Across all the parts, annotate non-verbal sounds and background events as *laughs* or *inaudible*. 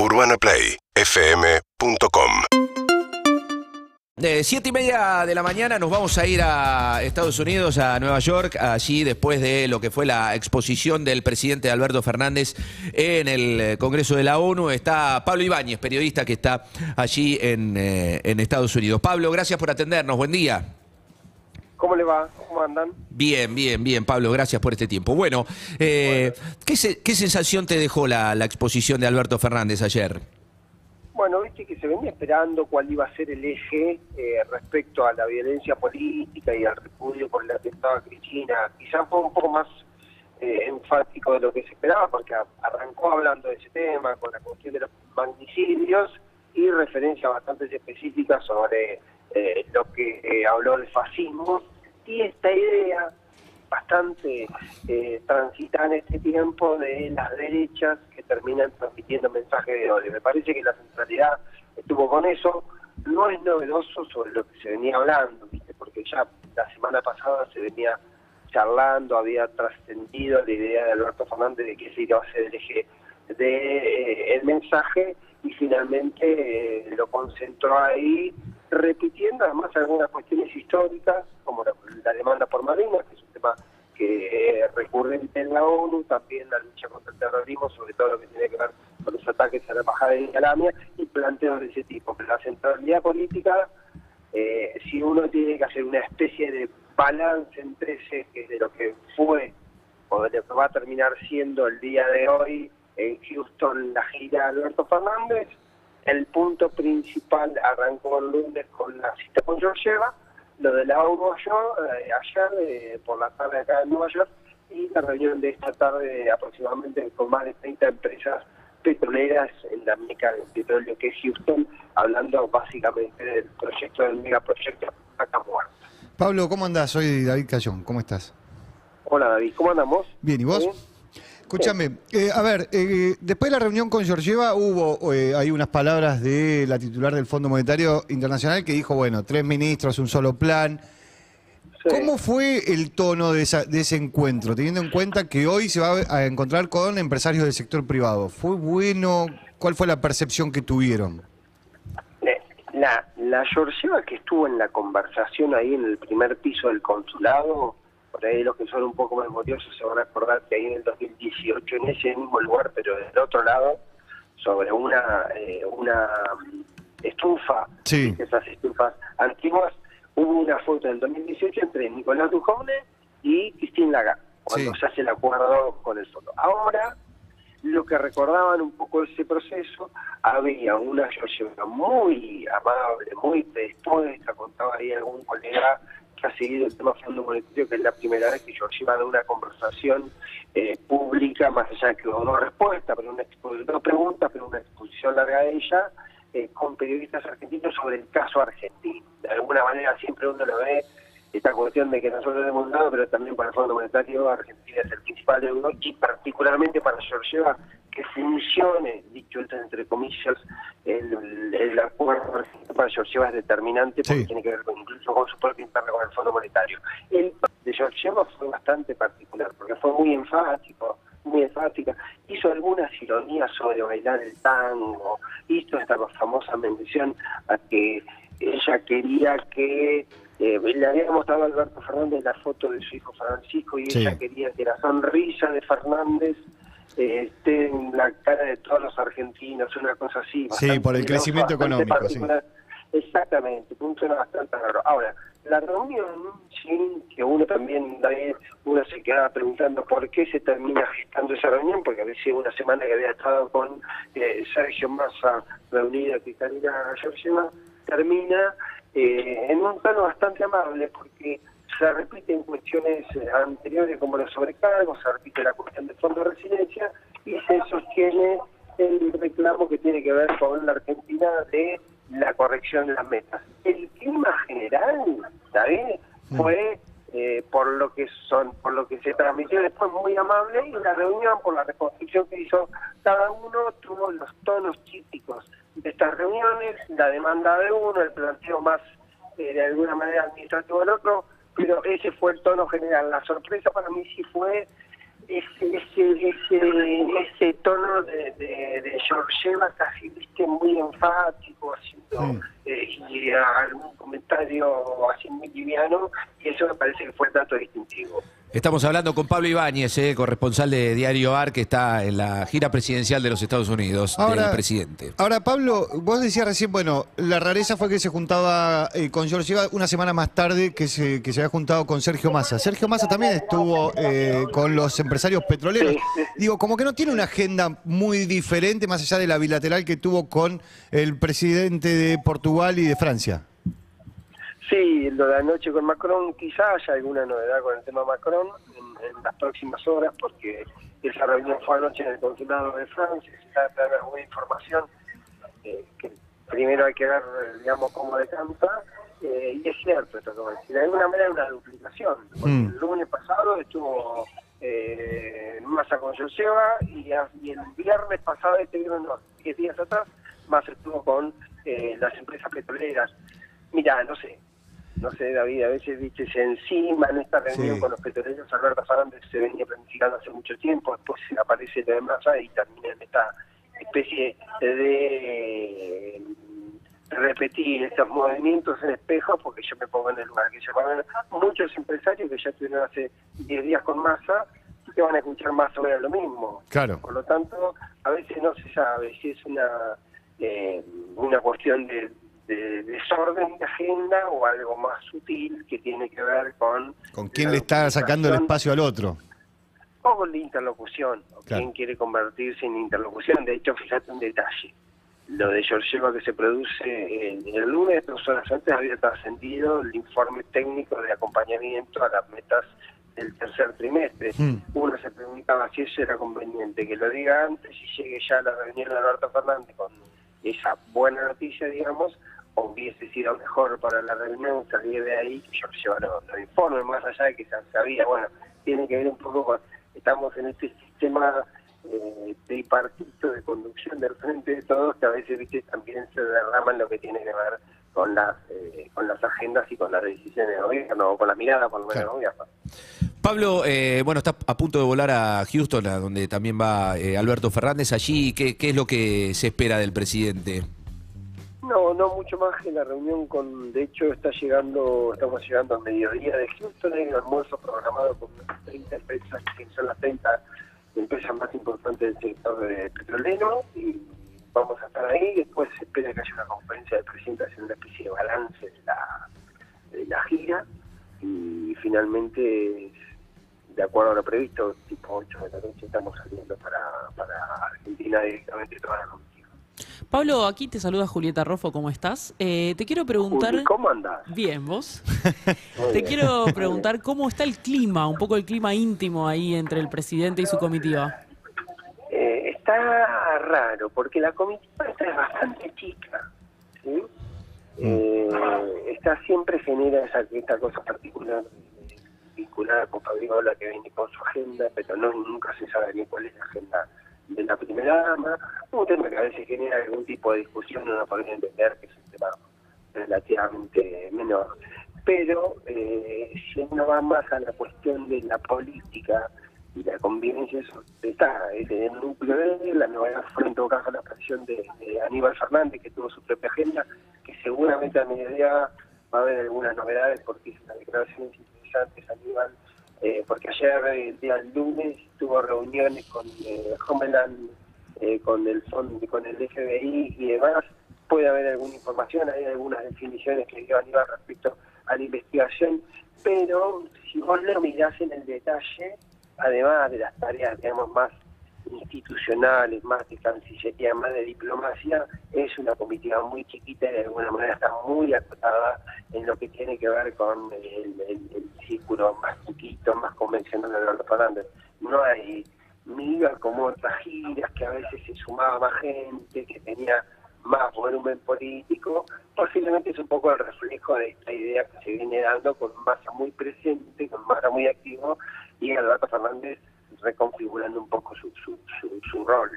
UrbanaPlayFM.com De siete y media de la mañana nos vamos a ir a Estados Unidos, a Nueva York, allí después de lo que fue la exposición del presidente Alberto Fernández en el eh, Congreso de la ONU. Está Pablo Ibáñez, periodista que está allí en, eh, en Estados Unidos. Pablo, gracias por atendernos. Buen día. ¿Cómo le va? ¿Cómo andan? Bien, bien, bien, Pablo, gracias por este tiempo. Bueno, eh, ¿qué, se- qué sensación te dejó la, la exposición de Alberto Fernández ayer? Bueno, viste que se venía esperando cuál iba a ser el eje eh, respecto a la violencia política y al repudio por el atentado a Cristina. Quizás fue un poco más eh, enfático de lo que se esperaba, porque arrancó hablando de ese tema, con la cuestión de los magnicidios y referencias bastante específicas sobre eh, lo que eh, habló del fascismo y esta idea bastante eh, transitada en este tiempo de las derechas que terminan transmitiendo mensajes de odio. Me parece que la centralidad estuvo con eso. No es novedoso sobre lo que se venía hablando, ¿viste? porque ya la semana pasada se venía charlando, había trascendido la idea de Alberto Fernández de que ese iba a ser el eje de, eh, el mensaje y finalmente eh, lo concentró ahí, repitiendo además algunas cuestiones históricas, como la, demanda por Malvinas, que es un tema que es recurrente en la ONU, también la lucha contra el terrorismo, sobre todo lo que tiene que ver con los ataques a la embajada de Alamia y planteos de ese tipo. Pero la centralidad política, eh, si uno tiene que hacer una especie de balance entre ese, que de lo que fue o de lo que va a terminar siendo el día de hoy en Houston la gira de Alberto Fernández, el punto principal arrancó el lunes con la cita con Georgieva, lo de la ayer, eh, ayer eh, por la tarde acá en Nueva York, y la reunión de esta tarde aproximadamente con más de 30 empresas petroleras en la meca del petróleo que es Houston, hablando básicamente del proyecto, del megaproyecto Vaca Muerta. Pablo, ¿cómo andás? Soy David Cayón, ¿cómo estás? Hola David, ¿cómo andamos? Bien, ¿y vos? Escúchame, eh, a ver, eh, después de la reunión con Georgieva hubo eh, hay unas palabras de la titular del Fondo Monetario Internacional que dijo, bueno, tres ministros, un solo plan. Sí. ¿Cómo fue el tono de, esa- de ese encuentro, teniendo en cuenta que hoy se va a encontrar con empresarios del sector privado? ¿Fue bueno? ¿Cuál fue la percepción que tuvieron? Eh, La, la Georgieva que estuvo en la conversación ahí en el primer piso del consulado, por ahí los que son un poco memoriosos se van a acordar que ahí en el 2018, en ese mismo lugar, pero del otro lado, sobre una eh, una mm, estufa, Sí. esas estufas antiguas, hubo una foto del 2018 entre Nicolás Dujovne y Christine Lagarde, cuando Sí. se hace el acuerdo con el fondo. Ahora, lo que recordaban un poco ese proceso, había una Georgieva muy amable, muy predispuesta, contaba ahí algún colega que ha seguido el tema Fondo Monetario, que es la primera vez que Georgieva da una conversación eh, pública, más allá de que no respuesta, pero una no pregunta, pero una exposición larga de ella, eh, con periodistas argentinos sobre el caso argentino. De alguna manera siempre uno lo ve esta cuestión de que nosotros hemos dado, pero también para el Fondo Monetario Argentina es el principal deudor y particularmente para Georgieva que funcione, dicho esto entre comillas, el, el acuerdo para Georgieva es determinante porque Sí. tiene que ver con, incluso con su propio interno con el Fondo Monetario. El de Georgieva fue bastante particular porque fue muy enfático, muy enfática, hizo algunas ironías sobre bailar el tango, hizo esta famosa mención a que ella quería que eh, le había mostrado a Alberto Fernández la foto de su hijo Francisco y Sí. ella quería que la sonrisa de Fernández esté en la cara de todos los argentinos, una cosa así. Sí, bastante por el crecimiento económico, sí. Exactamente, un tono bastante raro. Ahora, la reunión, sí, que uno también, uno se quedaba preguntando por qué se termina gestando esa reunión, porque había una semana que había estado con eh, Sergio Massa reunida con Karina Georgieva, termina eh, en un tono bastante amable, porque se cuestiones anteriores como los sobrecargos, se repite la cuestión del fondo de residencia y se sostiene el reclamo que tiene que ver con la Argentina de la corrección de las metas. El clima general, David, fue eh, por lo que son, por lo que se transmitió después muy amable y la reunión por la reconstrucción que hizo cada uno tuvo los tonos típicos de estas reuniones, la demanda de uno, el planteo más eh, de alguna manera administrativo del otro, pero ese fue el tono general. La sorpresa para mí sí fue ese, ese, ese, ese tono de, de, de Georgieva casi viste muy enfático haciendo eh, y algún comentario así muy liviano y eso me parece que fue el dato distintivo. Estamos hablando con Pablo Ibáñez, eh, corresponsal de Diario AR, que está en la gira presidencial de los Estados Unidos del presidente. Ahora, Pablo, vos decías recién, bueno, la rareza fue que se juntaba eh, con George Iba una semana más tarde que se, que se había juntado con Sergio Massa. Sergio Massa también estuvo eh, con los empresarios petroleros. Digo, como que no tiene una agenda muy diferente más allá de la bilateral que tuvo con el presidente de Portugal y de Francia. Sí, lo de anoche con Macron, quizás haya alguna novedad con el tema Macron en, las próximas horas, porque esa reunión fue anoche en el consulado de Francia, se está dando alguna información eh, que primero hay que ver, digamos, cómo decanta, eh, y es cierto esto que decir, de alguna manera una duplicación, porque mm. el lunes pasado estuvo eh, Massa con Joseba y, y, el viernes pasado, este viernes, no, 10 días atrás, Massa estuvo con eh, las empresas petroleras. Mira, no sé, no sé, David, a veces viste, se encima en esta reunión con los petroleros, Alberto Fernández se venía planificando hace mucho tiempo, después aparece lo de Massa y termina en esta especie de repetir estos movimientos en espejo, porque yo me pongo en el lugar que llaman muchos empresarios que ya estuvieron hace 10 días con masa, que van a escuchar más sobre lo mismo. Claro. Por lo tanto, a veces no se sabe si es una, eh, una cuestión de de desorden de agenda o algo más sutil que tiene que ver con... ¿Con quién le está sacando el espacio al otro? O con la interlocución, o quién quiere convertirse en interlocución. De hecho, fíjate un detalle. Lo de Georgieva que se produce el lunes, dos horas antes, había trascendido el informe técnico de acompañamiento a las metas del tercer trimestre. Hmm. Uno se preguntaba si eso era conveniente, que lo diga antes y llegue ya a la reunión de Alberto Fernández con esa buena noticia, digamos, hubiese sido mejor para la reunión salir de ahí yo llevar los informes, más allá de que se sabía, bueno, tiene que ver un poco con, estamos en este sistema eh, tripartito de conducción del frente de todos que a veces viste también se derraman lo que tiene que ver con las eh, con las agendas y con las decisiones de gobierno o con la mirada por lo menos gobierno. Pablo, eh, bueno, está a punto de volar a Houston, a donde también va eh, Alberto Fernández. Allí, ¿qué, ¿qué es lo que se espera del presidente? No, no mucho más que la reunión con, de hecho está llegando, estamos llegando a mediodía de Houston, hay un almuerzo programado con unas 30 empresas, que son las 30 empresas más importantes del sector petrolero y vamos a estar ahí, después se espera que haya una conferencia de presentación, una especie de balance de la, la gira y finalmente, de acuerdo a lo previsto, tipo 8 de la noche estamos saliendo para, para Argentina directamente toda la Pablo, aquí te saluda Julieta Rofo, ¿cómo estás? Eh, te quiero preguntar... ¿Cómo andás? Bien, ¿vos? *laughs* te quiero preguntar cómo está el clima, un poco el clima íntimo ahí entre el presidente y su comitiva. Eh, está raro, porque la comitiva está bastante chica, ¿sí? Mm. Eh, está siempre genera esa, esta cosa particular vinculada con Fabiola que viene con su agenda, pero no nunca se sabe bien cuál es la agenda de la primera dama, un tema que a veces genera algún tipo de discusión, uno podría entender que es un tema relativamente menor. Pero eh, si uno va más a la cuestión de la política y la convivencia, eso está en el núcleo de la novedad fue en todo caso la aparición de, Aníbal Fernández, que tuvo su propia agenda, que seguramente a mediodía va a haber algunas novedades porque es una declaración interesante, Aníbal eh, porque ayer, el día lunes, tuvo reuniones con eh, Homeland, eh, con el con el FBI y demás. Puede haber alguna información, hay algunas definiciones que dio Aníbal respecto a la investigación, pero si vos lo mirás en el detalle, además de las tareas, digamos, más institucionales, más de cancillería, más de diplomacia, es una comitiva muy chiquita y de alguna manera está muy acotada en lo que tiene que ver con el, más chiquito, más convencional de los Fernández. No hay miga como otras giras que a veces se sumaba más gente, que tenía más volumen político, posiblemente es un poco el reflejo de esta idea que se viene dando con masa muy presente, con masa muy activo, y Alberto Fernández reconfigurando un poco su, su, su, rol.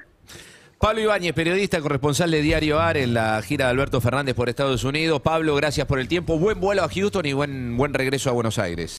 Pablo Ibáñez, periodista, corresponsal de Diario AR en la gira de Alberto Fernández por Estados Unidos. Pablo, gracias por el tiempo. Buen vuelo a Houston y buen, buen regreso a Buenos Aires.